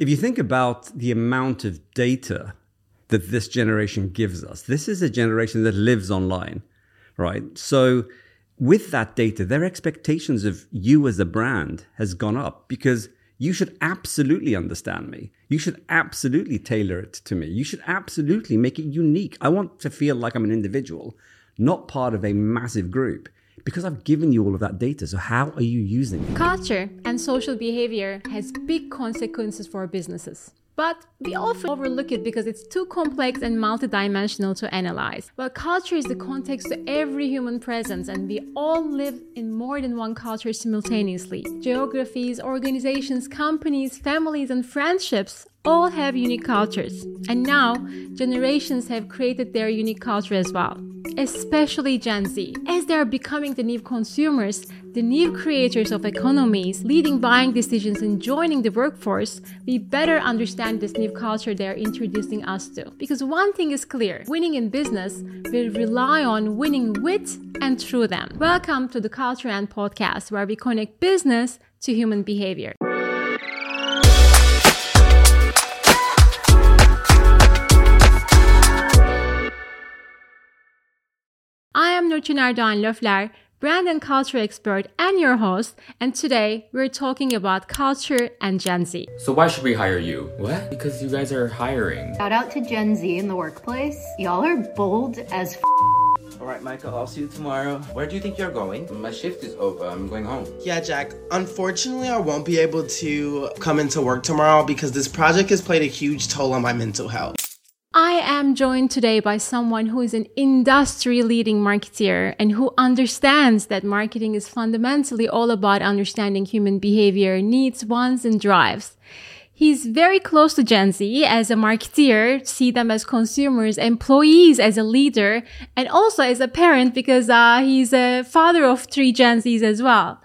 if you think about the amount of data that this generation gives us, this is a generation that lives online, right? So with that data, their expectations of you as a brand has gone up because you should absolutely understand me. You should absolutely tailor it to me. You should absolutely make it unique. I want to feel like I'm an individual, not part of a massive group because I've given you all of that data. So how are you using it? Culture and social behavior has big consequences for businesses. But we often overlook it because it's too complex and multidimensional to analyze. Well, culture is the context to every human presence, and we all live in more than one culture simultaneously. Geographies, organizations, companies, families, and friendships all have unique cultures. And now, generations have created their unique culture as well, especially Gen Z. As they are becoming the new consumers, the new creators of economies, leading buying decisions, and joining the workforce, we better understand this new culture they are introducing us to. Because one thing is clear winning in business will rely on winning with and through them. Welcome to the Culture and Podcast, where we connect business to human behavior. I am Nurçin Erdoğan Löfler, brand and culture expert and your host, and today we're talking about culture and Gen Z. So why should we hire you? What? Because you guys are hiring. Shout out to Gen Z in the workplace. Y'all are bold as f- All right, Michael, I'll see you tomorrow. Where do you think you're going? My shift is over. I'm going home. Yeah, Jack. Unfortunately, I won't be able to come into work tomorrow because this project has played a huge toll on my mental health. Am joined today by someone who is an industry leading marketeer and who understands that marketing is fundamentally all about understanding human behavior, needs, wants, and drives. He's very close to Gen Z as a marketeer, see them as consumers, employees as a leader, and also as a parent because uh, he's a father of three Gen Zs as well.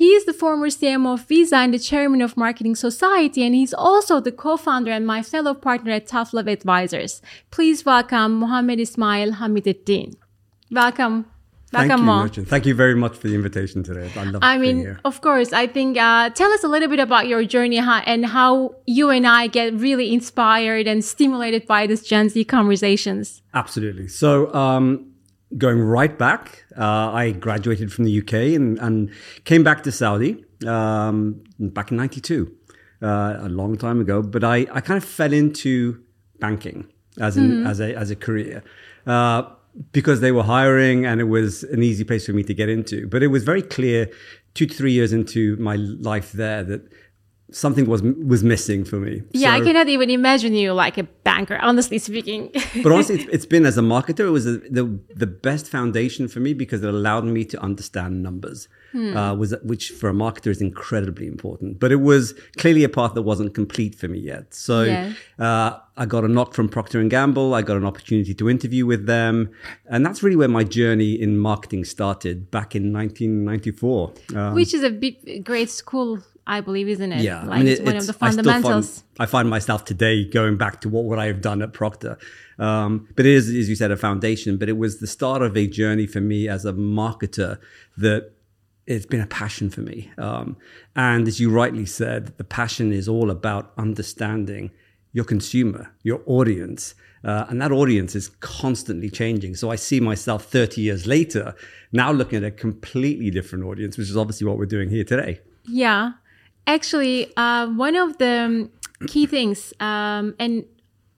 He is the former CMO of Visa and the chairman of Marketing Society, and he's also the co-founder and my fellow partner at Tough Love Advisors. Please welcome Mohammed Ismail Hamiduddin. Welcome. Thank Welcome, you, Nurçin. Thank you very much for the invitation today. I love I being mean, here. of course, I think, uh, tell us a little bit about your journey and how you and I get really inspired and stimulated by these Gen Z conversations. Absolutely. So, um, going right back, uh, I graduated from the UK and, and came back to Saudi um, back in '92, uh, a long time ago. But I, I kind of fell into banking as an as a as a career. Uh, because they were hiring and it was an easy place for me to get into. But it was very clear two to three years into my life there that something was was missing for me. Yeah, I cannot even imagine you like a banker, honestly speaking. but honestly, it's, it's been as a marketer, it was a, the the best foundation for me because it allowed me to understand numbers, uh, was which for a marketer is incredibly important. But it was clearly a path that wasn't complete for me yet. So Yeah. uh, I got a knock from Procter and Gamble. I got an opportunity to interview with them, and that's really where my journey in marketing started back in 1994. Um, Which is a big, great school, I believe, isn't it? yeah, like it's one of the I find- fundamentals. I find, myself today going back to what would I have done at Procter. Um, but it is, as you said, a foundation. But it was the start of a journey for me as a marketer that it's been a passion for me. Um, and as you rightly said, the passion is all about understanding your consumer, your audience. Uh, and that audience is constantly changing. So I see myself 30 years later now looking at a completely different audience, which is obviously what we're doing here today. Yeah. Actually, uh, one of the key things, um, and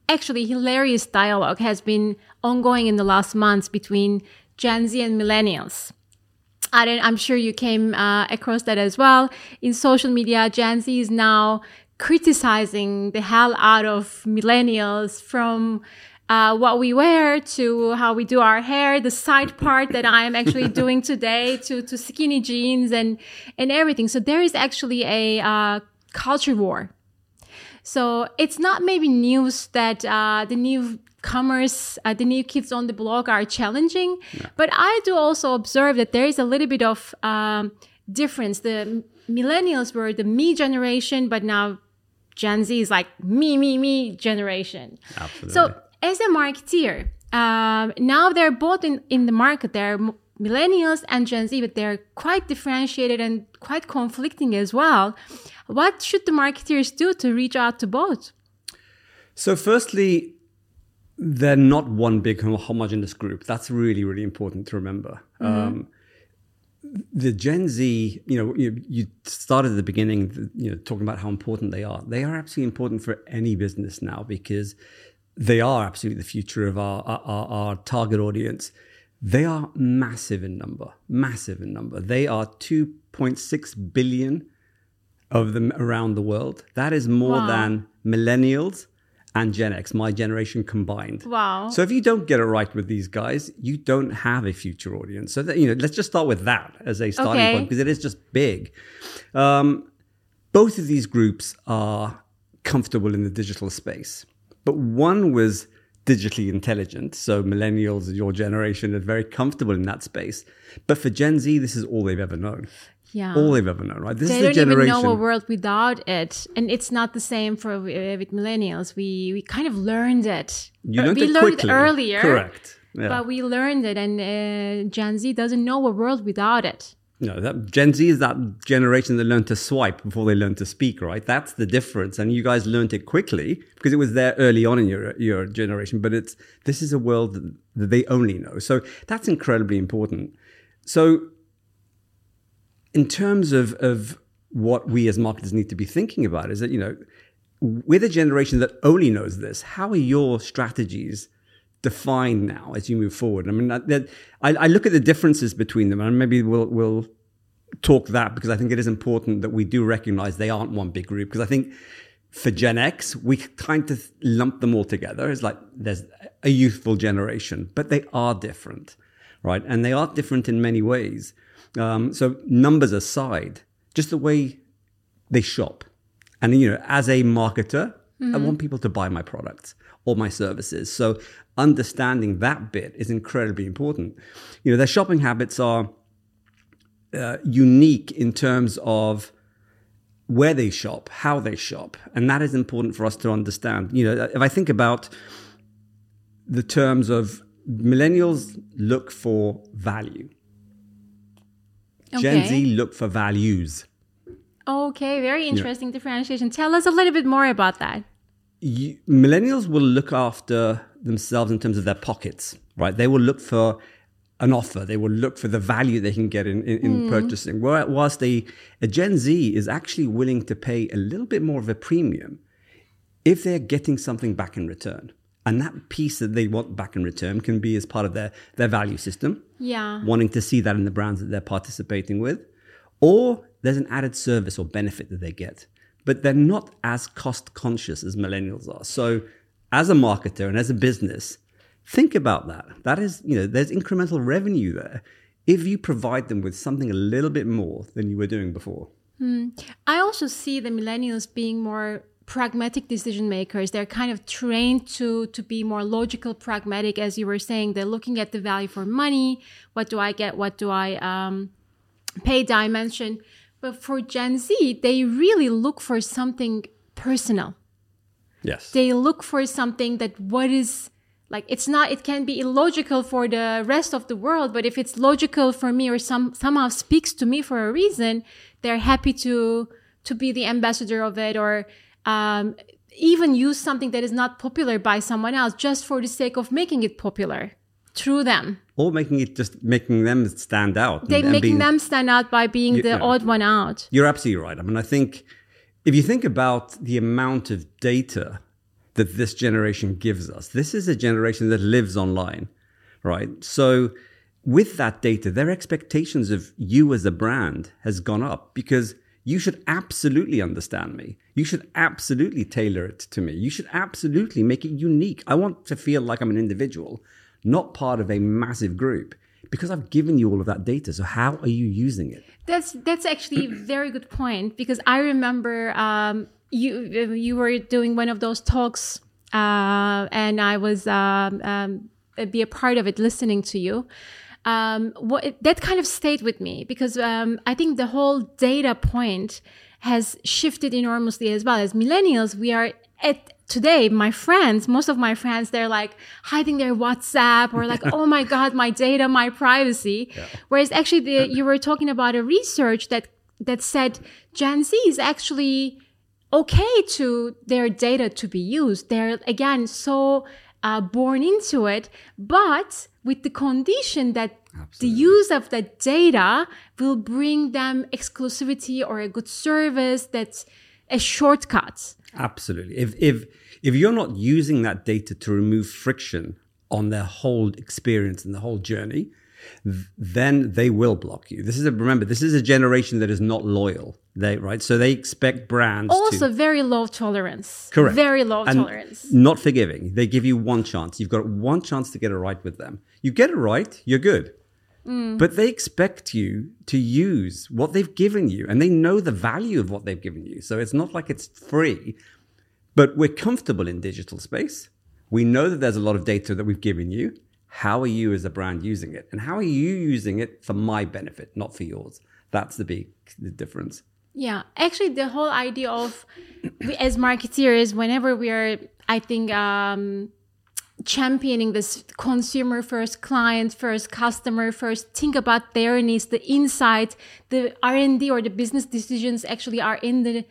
actually hilarious dialogue has been ongoing in the last months between Gen Z and millennials. I I'm sure you came uh, across that as well. In social media, Gen Z is now criticizing the hell out of millennials from uh, what we wear to how we do our hair, the side part that I am actually doing today to, to skinny jeans and, and everything. So there is actually a uh, culture war. So it's not maybe news that uh, the newcomers, uh, the new kids on the block are challenging, but I do also observe that there is a little bit of um, difference. The millennials were the me generation, but now Gen Z is like me, me, me generation. Absolutely. So as a marketeer, um, now they're both in, in the market. They're millennials and Gen Z, but they're quite differentiated and quite conflicting as well. What should the marketers do to reach out to both? So, firstly, they're not one big homogenous group. That's really, really important to remember. Um, the Gen Z, you know, you, you started at the beginning, you know, talking about how important they are. They are absolutely important for any business now because they are absolutely the future of our, our, our target audience. They are massive in number, massive in number. They are 2.6 billion of them around the world. That is more Wow. than millennials and Gen X, my generation combined. Wow. So if you don't get it right with these guys, you don't have a future audience. So that, you know, let's just start with that as a starting Okay. point because it is just big. Um, both of these groups are comfortable in the digital space, but one was digitally intelligent. So millennials, your generation, are very comfortable in that space. But for Gen Z, this is all they've ever known. Yeah. All they've ever known, right? This they is a don't even know a world without it, and it's not the same for uh, with millennials. We we kind of learned it. you learned we it learned quickly. it earlier, Correct. Yeah. but we learned it, and uh, Gen Z doesn't know a world without it. No, that Gen Z is that generation that learned to swipe before they learned to speak, right? That's the difference. And you guys learned it quickly because it was there early on in your your generation. But it's this is a world that, they only know. So that's incredibly important. So in terms of of what we as marketers need to be thinking about is that, you know, with a generation that only knows this, how are your strategies defined now as you move forward? I mean, I, I look at the differences between them, and maybe we'll we'll talk that because I think it is important that we do recognize they aren't one big group. Because I think for Gen X, we kind of lump them all together. It's like there's a youthful generation, but they are different, right? And they are different in many ways. Um, so numbers aside, just the way they shop. And you know, as a marketer, I want people to buy my products or my services. So understanding that bit is incredibly important. You know, their shopping habits are uh, unique in terms of where they shop, how they shop, and that is important for us to understand. You know, if I think about the terms of millennials look for value, Gen Z look for values. Okay, very interesting differentiation. Tell us a little bit more about that. You, millennials will look after themselves in terms of their pockets, right? They will look for an offer. They will look for the value they can get in, in, in hmm. purchasing. Where- Whilst a, a Gen Z is actually willing to pay a little bit more of a premium if they're getting something back in return. And that piece that they want back in return can be as part of their, their value system Yeah. wanting to see that in the brands that they're participating with, or there's an added service or benefit that they get. But they're not as cost conscious as millennials are. So, as a marketer and as a business, think about that. That is, you know, there's incremental revenue there if you provide them with something a little bit more than you were doing before. I also see the millennials being more pragmatic decision makers. They're kind of trained to to be more logical, pragmatic, as you were saying. They're looking at the value for money. What do I get? What do I um, pay dimension? But for Gen Z, they really look for something personal. Yes. They look for something that what is like it's not it can be illogical for the rest of the world but if it's logical for me or some somehow speaks to me for a reason they're happy to to be the ambassador of it or um, even use something that is not popular by someone else just for the sake of making it popular through them or making it just making them stand out. they making being- them stand out by being the Yeah. odd one out You're absolutely right. I mean, I think if you think about the amount of data that this generation gives us, this is a generation that lives online, right? So with that data, their expectations of you as a brand has gone up because you should absolutely understand me. You should absolutely tailor it to me. You should absolutely make it unique. I want to feel like I'm an individual, not part of a massive group because I've given you all of that data. So how are you using it? That's that's actually a very good point because I remember um, you you were doing one of those talks uh, and I was um, um, be a part of it, listening to you. Um, what that kind of stayed with me because um, I think the whole data point has shifted enormously as well. As millennials, we are at today my friends most of my friends they're like hiding their whatsapp or like oh my god my data my privacy whereas actually the, you were talking about a research that that said Gen Z is actually okay to their data to be used. They're again so uh, born into it, but with the condition that the use of the data will bring them exclusivity or a good service that's a shortcut. Absolutely. If if if you're not using that data to remove friction on their whole experience and the whole journey, then they will block you. This is a remember, this is a generation that is not loyal. They right, so they expect brands Also, to very low tolerance. correct, Very low And tolerance. not forgiving. They give you one chance. You've got one chance to get it right with them. You get it right, you're good. Mm. But they expect you to use what they've given you, and they know the value of what they've given you. So it's not like it's free. But we're comfortable in digital space. We know that there's a lot of data that we've given you. How are you as a brand using it? And how are you using it for my benefit, not for yours? That's the big the difference. Yeah, actually, the whole idea of as marketeers, whenever we are, I think, um, championing this consumer first, client first, customer first, think about their needs, the insight, the R and D or the business decisions actually are in the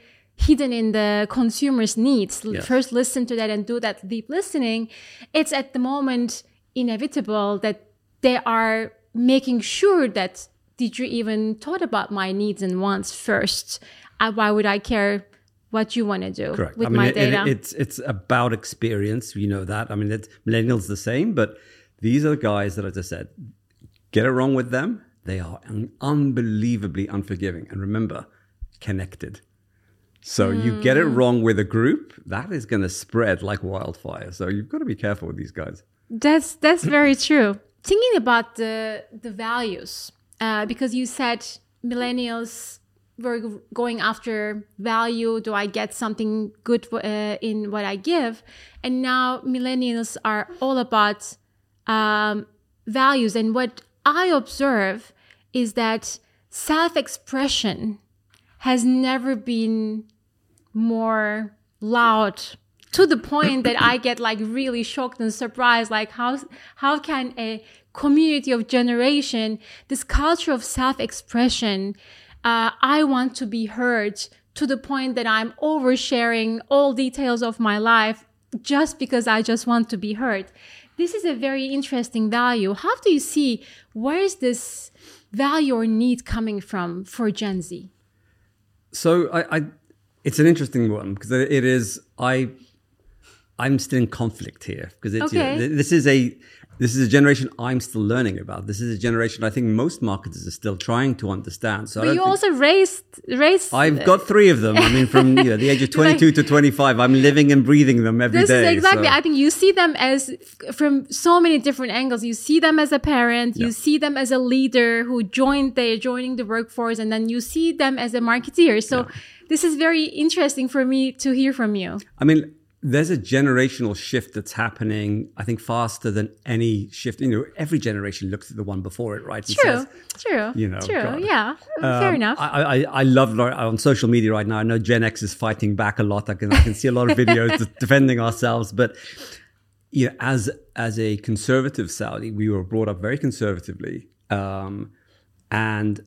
hidden in the consumer's needs. Yes. First, listen to that and do that deep listening. It's at the moment inevitable that they are making sure that did you even thought about my needs and wants first? Uh, why would I care what you want to do Correct. with I mean, my it- it- data? it's it's about experience. You know that. I mean, it's, millennials the same, but these are the guys that, I just said, get it wrong with them. They are un- unbelievably unforgiving. And remember, connected. So you get Hmm. it wrong with a group, that is going to spread like wildfire. So you've got to be careful with these guys. That's that's very true. Thinking about the the values, uh, because you said millennials were going after value. Do I get something good uh, in what I give? And now millennials are all about um, values. And what I observe is that self expression has never been more loud to the point that I get like really shocked and surprised. Like how how can a community of generation, this culture of self-expression, uh, I want to be heard to the point that I'm oversharing all details of my life just because I just want to be heard. This is a very interesting value. How do you see where is this value or need coming from for Gen Z? So I, I it's an interesting one because it is I I'm still in conflict here because it's you know, this is a this is a generation I'm still learning about. This is a generation I think most marketers are still trying to understand. So I But you also raised raised. I've got three of them. I mean, from you know, the age of 22 to 25, I'm living and breathing them every day. this is exactly. so- I think you see them as from so many different angles. You see them as a parent. You Yeah. see them as a leader who joined. They're joining the workforce, and then you see them as a marketeer. So this is very interesting for me to hear from you. I mean, there's a generational shift that's happening, I think, faster than any shift. You know, every generation looks at the one before it, right? True. says, True. you know, True. God. Yeah. Fair Um, enough. I, I, I love on social media right now. I know Gen X is fighting back a lot. I can, I can see a lot of videos defending ourselves. But you know, as as a conservative Saudi, we were brought up very conservatively, um, and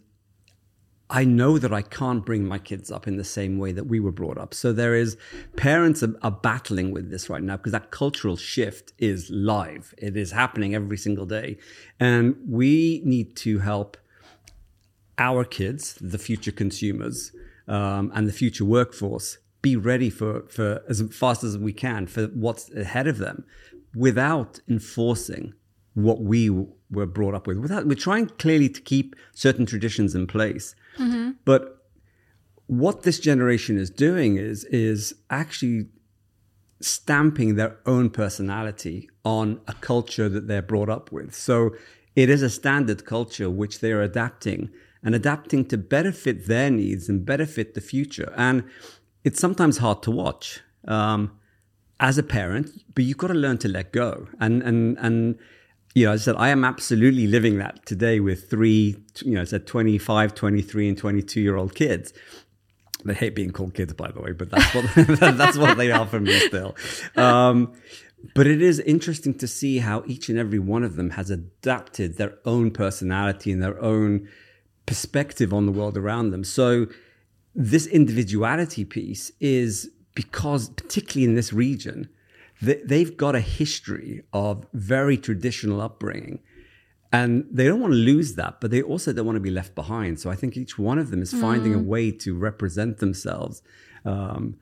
I know that I can't bring my kids up in the same way that we were brought up. So there is parents are, are battling with this right now because that cultural shift is live. It is happening every single day, and we need to help our kids, the future consumers, um, and the future workforce be ready for, for as fast as we can for what's ahead of them without enforcing what we were brought up with. Without, we're trying clearly to keep certain traditions in place. But what this generation is doing is, is actually stamping their own personality on a culture that they're brought up with. So it is a standard culture which they are adapting and adapting to better fit their needs and better fit the future. And it's sometimes hard to watch um, as a parent, but you've got to learn to let go. And and and you know, I said I am absolutely living that today with three, you know, I said 25, 23, and 22 year old kids. They hate being called kids, by the way, but that's what that's what they are for me still. Um, but it is interesting to see how each and every one of them has adapted their own personality and their own perspective on the world around them. So this individuality piece is because, particularly in this region, they've got a history of very traditional upbringing. And they don't want to lose that, but they also don't want to be left behind. So I think each one of them is finding a way to represent themselves. Um,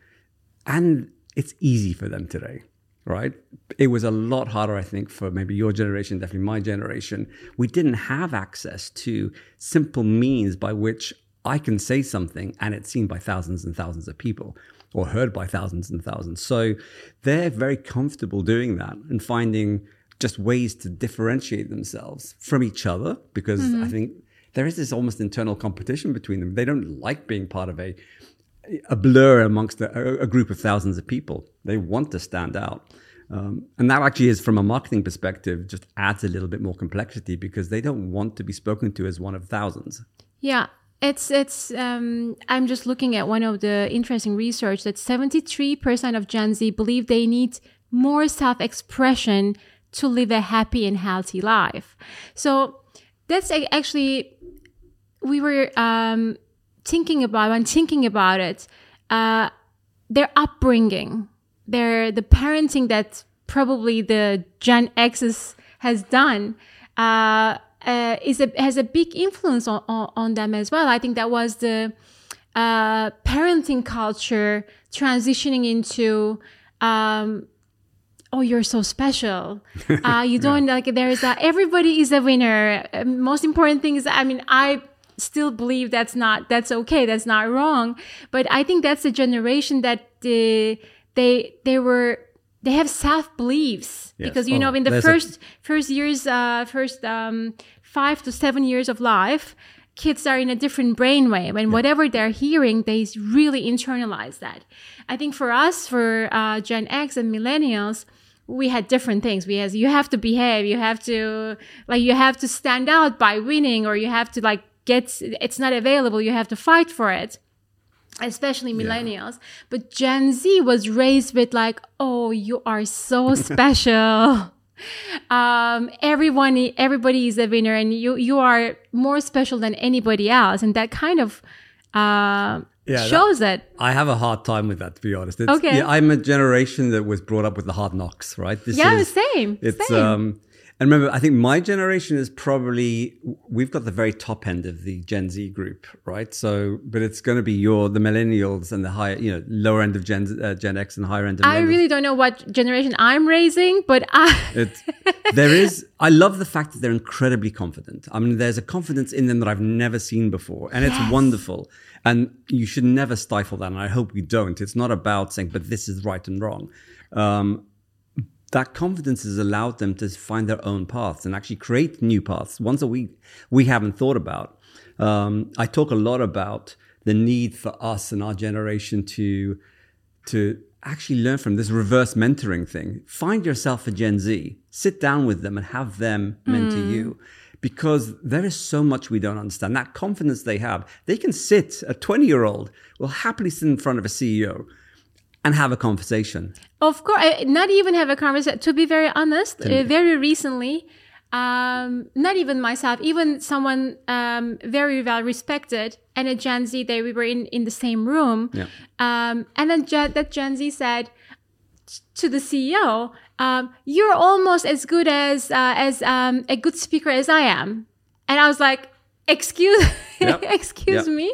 and it's easy for them today, right? It was a lot harder, I think, for maybe your generation, definitely my generation. We didn't have access to simple means by which I can say something and it's seen by thousands and thousands of people or heard by thousands and thousands. So they're very comfortable doing that and finding just ways to differentiate themselves from each other because I think there is this almost internal competition between them. They don't like being part of a a blur amongst a, a group of thousands of people. They want to stand out. Um, and that actually is, from a marketing perspective, just adds a little bit more complexity because they don't want to be spoken to as one of thousands. Yeah, it's it's. Um, I'm just looking at one of the interesting research that 73% of Gen Z believe they need more self-expression to live a happy and healthy life. So that's actually we were um, thinking about when thinking about it. Uh, their upbringing, their the parenting that probably the Gen X's has done. Uh, uh, is a, has a big influence on, on, on them as well. I think that was the uh, parenting culture transitioning into, um, oh, you're so special. Uh, you don't like, there's a, everybody is a winner. Uh, most important thing is, I mean, I still believe that's not, that's okay. That's not wrong. But I think that's a generation that uh, they, they were, they have self beliefs. Yes. because you Oh, know in the there's a- first first years uh first um five to seven years of life kids are in a different brainwave and whatever they're hearing they really internalize that. I think for us for uh, gen x and millennials we had different things. We has you have to behave. You have to like you have to stand out by winning or you have to like get it's not available. You have to fight for it especially millennials. But Gen Z was raised with like, oh, you are so special. um, everyone, everybody is a winner, and you you are more special than anybody else, and that kind of uh, that- shows it. I have a hard time with that, to be honest. It's, Okay. yeah, I'm a generation that was brought up with the hard knocks, right? This Yeah, is, same, It's same. um, and remember, I think my generation is probably we've got the very top end of the Gen Z group, right? So, but it's going to be your the millennials and the higher, you know, lower end of Gen uh, Gen X and higher end of. I really don't know what generation I'm raising, but I. There is. I love the fact that they're incredibly confident. I mean, there's a confidence in them that I've never seen before, and it's wonderful. And you should never stifle that. And I hope we don't. It's not about saying, "But this is right and wrong." Um, that confidence has allowed them to find their own paths and actually create new paths, ones that we we haven't thought about. Um, I talk a lot about the need for us and our generation to to actually learn from this reverse mentoring thing. Find yourself a Gen Z, sit down with them and have them mentor you. Because there is so much we don't understand. That confidence they have, they can sit, a 20 year old will happily sit in front of a CEO and have a conversation. Of course, I- not even have a conversation. To be very honest, uh, very recently, um, not even myself, even someone um, very well respected and a Gen Z, they we were in, in the same room. Yeah. Um, and then Gen, that Gen Z said to the CEO, um, "You're almost as good as uh, as um, a good speaker as I am." And I was like, "Excuse, Yep. excuse Yep. me."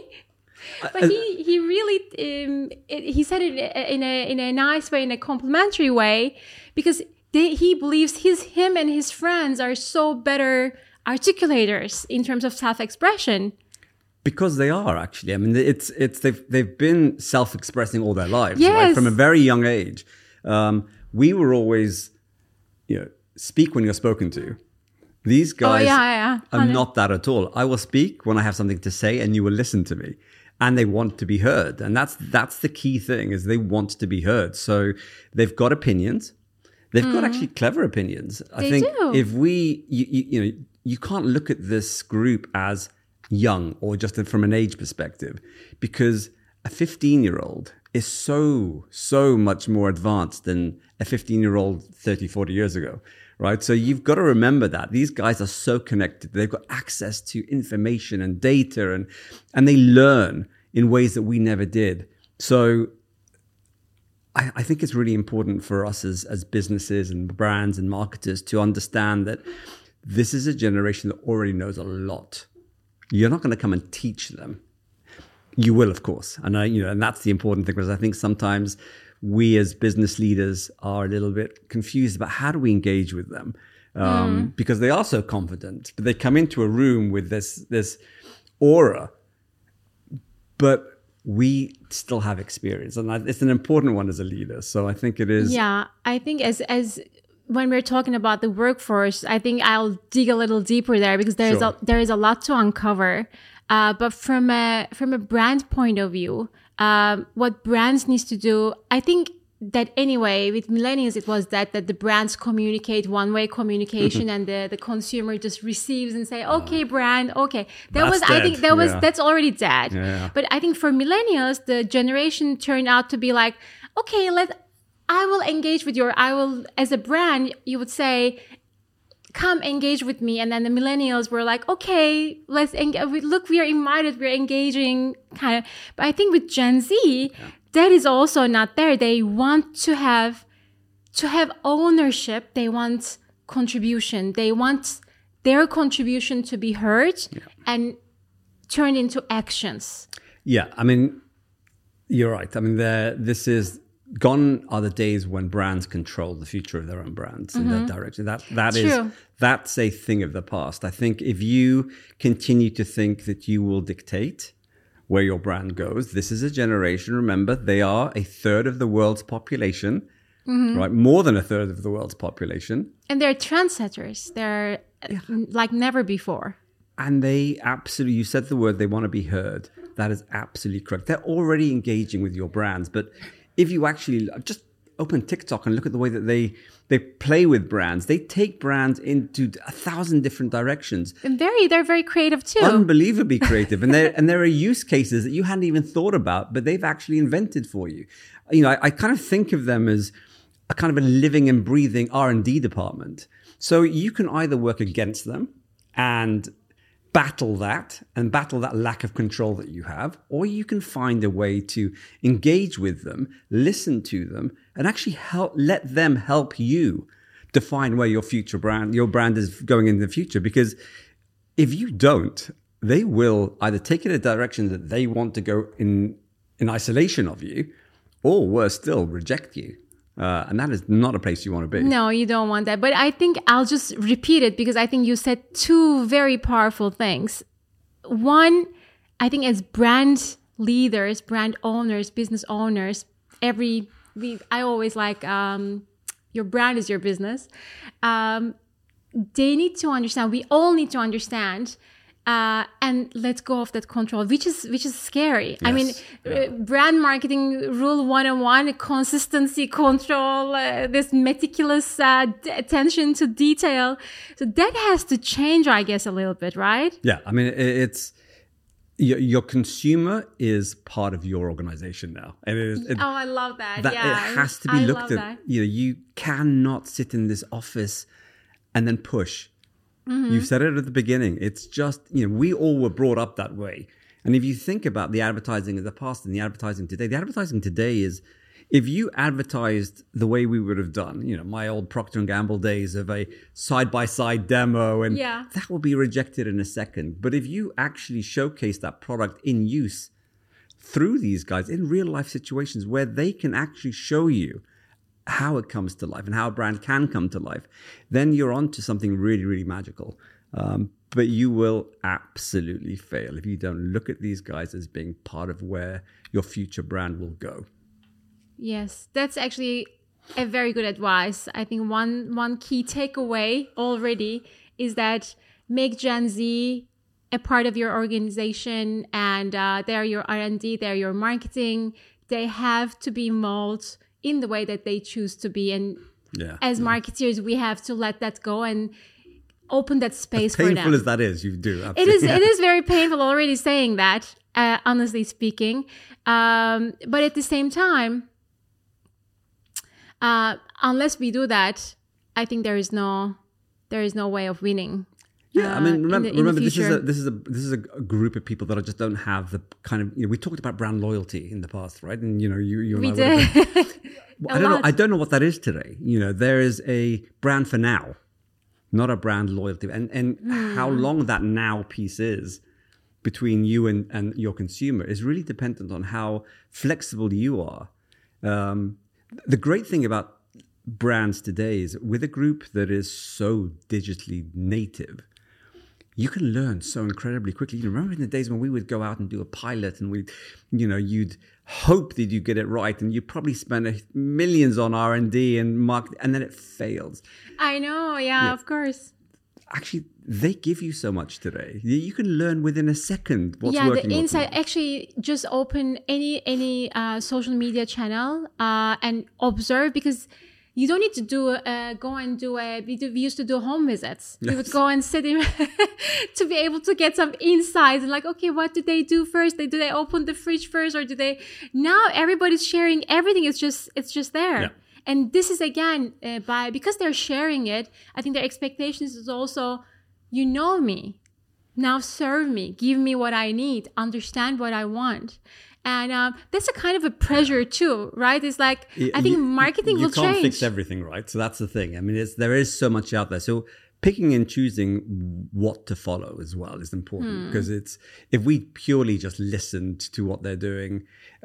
But he he really um, he said it in a in a nice way in a complimentary way because they, he believes his him and his friends are so better articulators in terms of self-expression Because they are actually. I mean, it's it's they've they've been self-expressing all their lives, Yes. right? From a very young age. Um, we were always, you know, speak when you're spoken to. These guys Oh, yeah, yeah. are I know. not that at all. I will speak when I have something to say, and you will listen to me. And they want to be heard, and that's that's the key thing is they want to be heard. So they've got opinions. They've got actually clever opinions. I Mm. Think do. if we, you, you, you know, you can't look at this group as young or just from an age perspective because a 15 year old is so, so much more advanced than a 15 year old 30, 40 years ago, right? So you've got to remember that these guys are so connected. They've got access to information and data and, and they learn in ways that we never did. So I, I think it's really important for us as, as businesses and brands and marketers to understand that this is a generation that already knows a lot. You're not going to come and teach them. You will, of course, and I, you know, and that's the important thing because I think sometimes we as business leaders are a little bit confused about how do we engage with them um, because they are so confident, but they come into a room with this this aura, but we still have experience, and it's an important one as a leader. So I think it is. Yeah, I think as as when we're talking about the workforce, I think I'll dig a little deeper there because there is Sure. a there is a lot to uncover. Uh, but from a from a brand point of view, um, what brands needs to do, I think that anyway with millennials it was that that the brands communicate one way communication and the the consumer just receives and say okay brand okay. That That's was i think that was Yeah. that's already dead. Yeah. but I think for millennials, the generation turned out to be like, okay, let I will engage with your I will as a brand, you would say, come engage with me. And then the millennials were like, okay, let's engage. Uh, look, we are invited, we're engaging kind of. But I think with Gen Z, that is also not there. They want to have to have ownership. They want contribution. They want their contribution to be heard and turned into actions. Yeah, I mean, you're right. I mean, there. This is gone are the days when brands control the future of their own brands in that direction. That that is True. that's a thing of the past. I think if you continue to think that you will dictate where your brand goes, this is a generation. Remember, they are a third of the world's population, right? More than a third of the world's population. And they're trendsetters. They're uh, like never before. And they absolutely, you said the word, they want to be heard. That is absolutely correct. They're already engaging with your brands. But if you actually just open TikTok and look at the way that they they play with brands, they take brands into a thousand different directions. And very, they're very creative too. Unbelievably creative. And there and there are use cases that you hadn't even thought about, but they've actually invented for you. You know, I, I kind of think of them as a kind of a living and breathing R&D department. So you can either work against them and battle that and battle that lack of control that you have, or you can find a way to engage with them, listen to them, and actually help let them help you define where your future brand, your brand is going in the future. Because if you don't, they will either take it in a direction that they want to go in in isolation of you, or worse still, reject you. Uh, and that is not a place you want to be. no, you don't want that. But I think I'll just repeat it because I think you said two very powerful things. One, I think as brand leaders, brand owners, business owners, every we I always like um, your brand is your business. Um, they need to understand. We all need to understand. Uh, and let go of that control, which is which is scary. I mean, Yes. uh, brand marketing rule one on one: consistency, control, uh, this meticulous uh, d- attention to detail. So that has to change, I guess, a little bit, right? Yeah, I mean, it, it's your, your consumer is part of your organization now, and it is. It, Oh, I love that. that yeah, it has to be I looked at. that. You know, you cannot sit in this office and then push. Mm-hmm. You've said it at the beginning. It's just you know we all were brought up that way, and if you think about the advertising of the past and the advertising today, the advertising today is. If you advertised the way we would have done, you know, my old Procter and Gamble days of a side by side demo, and Yeah. that will be rejected in a second. But if you actually showcase that product in use, through these guys in real life situations where they can actually show you how it comes to life and how a brand can come to life, then you're on to something really, really magical. Um, but you will absolutely fail if you don't look at these guys as being part of where your future brand will go. Yes, that's actually a very good advice. I think one one key takeaway already is that make Gen Z a part of your organization, and uh, they're your R and D, they're your marketing. They have to be molded in the way that they choose to be, and Yeah. as marketeers, we have to let that go and open that space for Painful them. as that is, you do. It is. absolutely. It is very painful already saying that. Uh, honestly speaking, um, but at the same time, uh, unless we do that, I think there is no there is no way of winning. Yeah, I uh, mean, in remember, in the remember this is a this is a this is a group of people that I just don't have the kind of you know we talked about brand loyalty in the past, right? And you know you you and We did. been- I don't know. I don't know what that is today. You know, there is a brand for now, not a brand loyalty, and and Hmm. how long that now piece is between you and and your consumer is really dependent on how flexible you are. Um, the great thing about brands today is with a group that is so digitally native you can learn so incredibly quickly. You remember in the days when we would go out and do a pilot and we, you know, you'd hope that you get it right and you probably spend millions on R and D and market, and then it fails. I know. Yeah, of course. Actually, they give you so much today. You can learn within a second what's yeah, working. the insight actually just open any any uh, social media channel uh, and observe because you don't need to do uh, go and do a we, do, we used to do home visits. We would go and sit in to be able to get some insights and like okay, what do they do first? They do they open the fridge first or do they? Now everybody's sharing everything. It's just it's just there. Yeah. And this is again uh, by because they're sharing it. I think their expectations is also, you know me, now serve me give me what i need understand what i want and um, that's a kind of a pressure too right it's like i think You- marketing you will can't fix everything, right? So that's the thing. I mean, it's, there is so much out there. So picking and choosing what to follow as well is important Hmm. because it's if we purely just listened to what they're doing,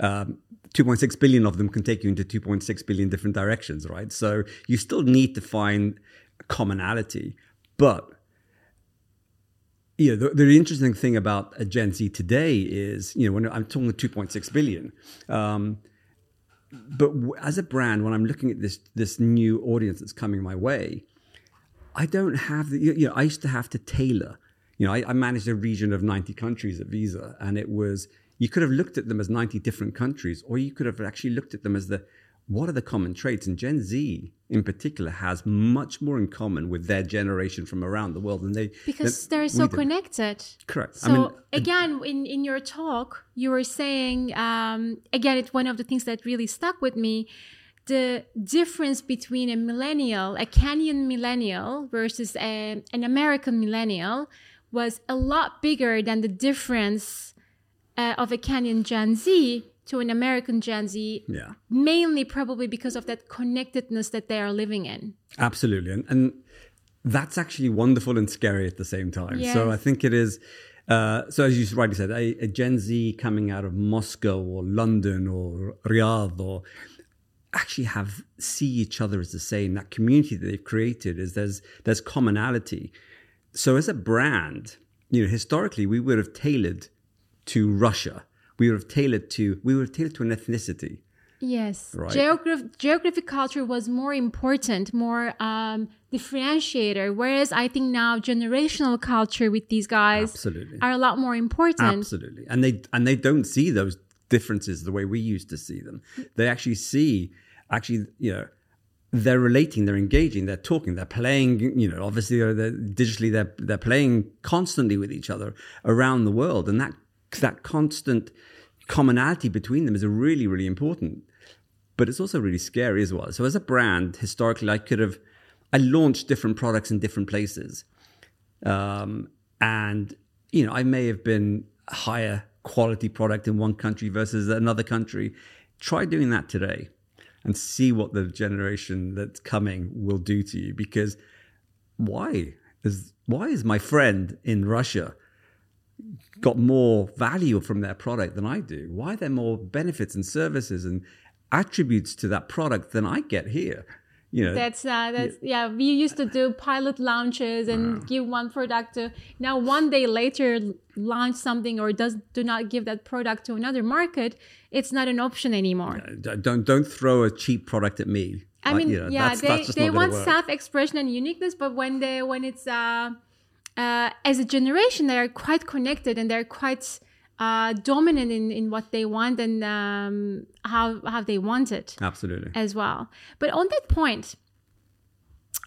um, 2.6 billion of them can take you into 2.6 billion different directions, right? So you still need to find commonality, but you know, the, the interesting thing about a Gen Z today is, you know, when I'm talking 2.6 billion, um, but as a brand, when I'm looking at this this new audience that's coming my way, I don't have the, you know, I used to have to tailor. You know, I, I managed a region of 90 countries at Visa, and it was, you could have looked at them as 90 different countries, or you could have actually looked at them as the, what are the common traits? And Gen Z in particular has much more in common with their generation from around the world than they, because they're so connected Correct. so I mean, again in, in your talk you were saying um, again it's one of the things that really stuck with me the difference between a millennial a kenyan millennial versus a, an american millennial was a lot bigger than the difference uh, of a kenyan gen z to an american gen z yeah. mainly probably because of that connectedness that they are living in Absolutely. And, and that's actually wonderful and scary at the same time. So I think it is. Uh, so as you rightly said, a, a Gen Z coming out of Moscow or London or Riyadh or actually have see each other as the same. That community that they've created is there's there's commonality. So as a brand, you know, historically we would have tailored to Russia. We have tailored to we were tailored to an ethnicity. Yes. Right. Geograph- geographic culture was more important, more um, differentiator. Whereas I think now generational culture with these guys Absolutely. are a lot more important. Absolutely. And they and they don't see those differences the way we used to see them. They actually see actually, you know, they're relating, they're engaging, they're talking, they're playing, you know, obviously uh, they're, digitally they're they're playing constantly with each other around the world and that that constant commonality between them is really really important. But it's also really scary as well. So as a brand, historically I could have I launched different products in different places um, and you know I may have been a higher quality product in one country versus another country. Try doing that today and see what the generation that's coming will do to you. Because why is why is my friend in Russia got more value from their product than I do? Why are there more benefits and services and attributes to that product than I get here? You know, That's uh, that's yeah. We used to do pilot launches and give one product to. Now one day later, launch something or does do not give that product to another market. It's not an option anymore. Don't don't throw a cheap product at me. I Like, mean, you know, yeah, that's- they, that's they want self-expression and uniqueness, but when they when it's uh, uh, as a generation, they are quite connected and they're quite uh, dominant in, in what they want and um, how how they want it Absolutely. as well. But on that point,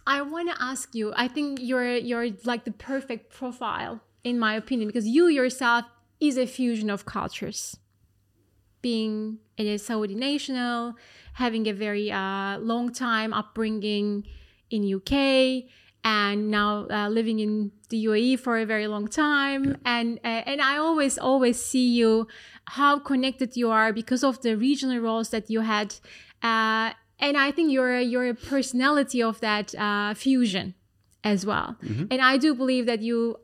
I want to ask you. I think you're you're like the perfect profile in my opinion because you yourself is a fusion of cultures. Being a Saudi national, having a very uh, long time upbringing in UK and now uh, living in the UAE for a very long time. And uh, and I always always see you how connected you are because of the regional roles that you had. Uh, and I think you're you're a personality of that uh, fusion as well. And I do believe that you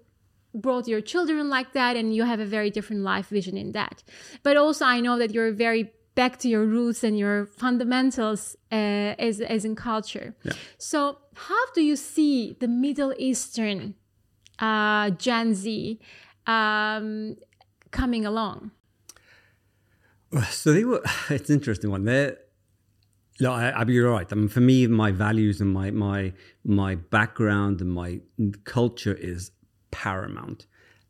brought your children like that and you have a very different life vision in that but also i know that you're very back to your roots and your fundamentals uh, as, as in culture so how do you see the middle eastern uh, gen z um, coming along So they were. It's an interesting one. They're. No, I, I, you're right. I mean, for me, my values and my my my background and my culture is paramount.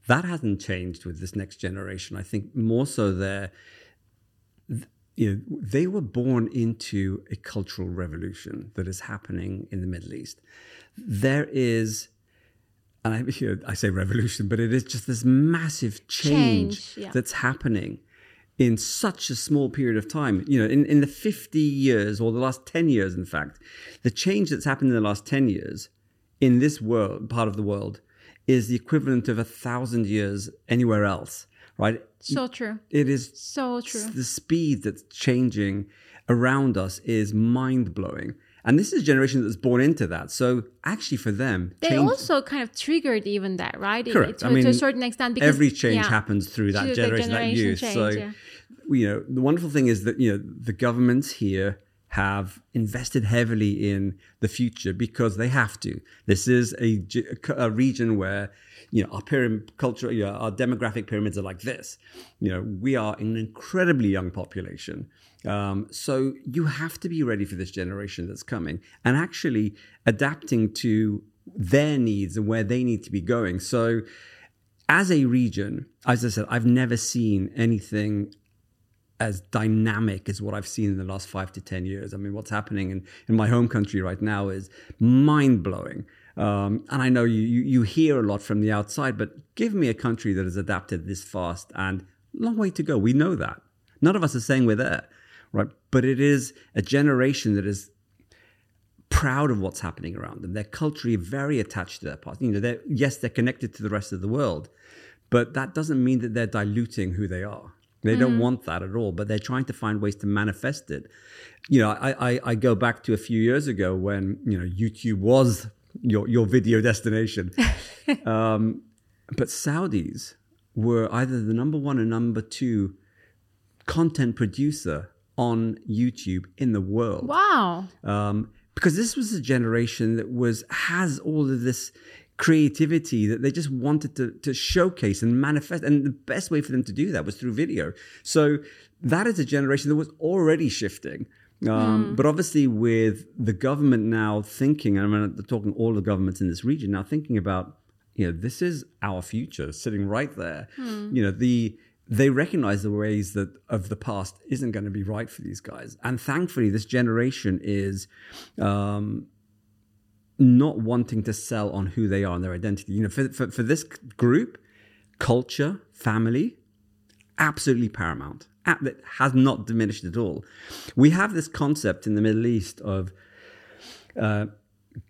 That hasn't changed with this next generation. I think more so they're. You know, they were born into a cultural revolution that is happening in the Middle East. There is, and I, you know, I say revolution, but it is just this massive change, Change, yeah. that's happening in such a small period of time. You know, in, in the 50 years or the last 10 years, in fact, the change that's happened in the last 10 years in this world, part of the world, is the equivalent of a thousand years anywhere else, right? so true It is so true the speed that's changing around us is mind blowing. And this is a generation that's born into that. So actually, for them, they change- also kind of triggered even that right Correct. to, I mean, to a certain extent because every change yeah. happens through that the generation, that youth. change, so, yeah. you know, the wonderful thing is that you know the governments here have invested heavily in the future because they have to. This is a, a region where you know our pyramid culture, you know, our demographic pyramids are like this. You know, we are an incredibly young population. Um, so you have to be ready for this generation that's coming and actually adapting to their needs and where they need to be going. So as a region, as I said, I've never seen anything as dynamic as what I've seen in the last five to 10 years. I mean, what's happening in, in my home country right now is mind blowing. Um, and I know you, you, you hear a lot from the outside, but give me a country that has adapted this fast and long way to go. We know that. None of us are saying we're there, right? But it is a generation that is proud of what's happening around them. They're culturally very attached to their past. You know, they're, yes, they're connected to the rest of the world, but that doesn't mean that they're diluting who they are. They don't want that at all, but they're trying to find ways to manifest it. You know, I, I, I go back to a few years ago when, you know, YouTube was your, your video destination. um, but Saudis were either the number one or number two content producer on YouTube in the world wow um, because this was a generation that was has all of this creativity that they just wanted to, to showcase and manifest. And the best way for them to do that was through video. So that is a generation that was already shifting. Um, but obviously with the government now thinking and i'm talking all the governments in this region now thinking about you know this is our future sitting right there. You know the they recognize the ways that of the past isn't going to be right for these guys. And thankfully this generation is um, not wanting to sell on who they are and their identity you know for, for, for this group culture family absolutely paramount that has not diminished at all we have this concept in the middle east of uh,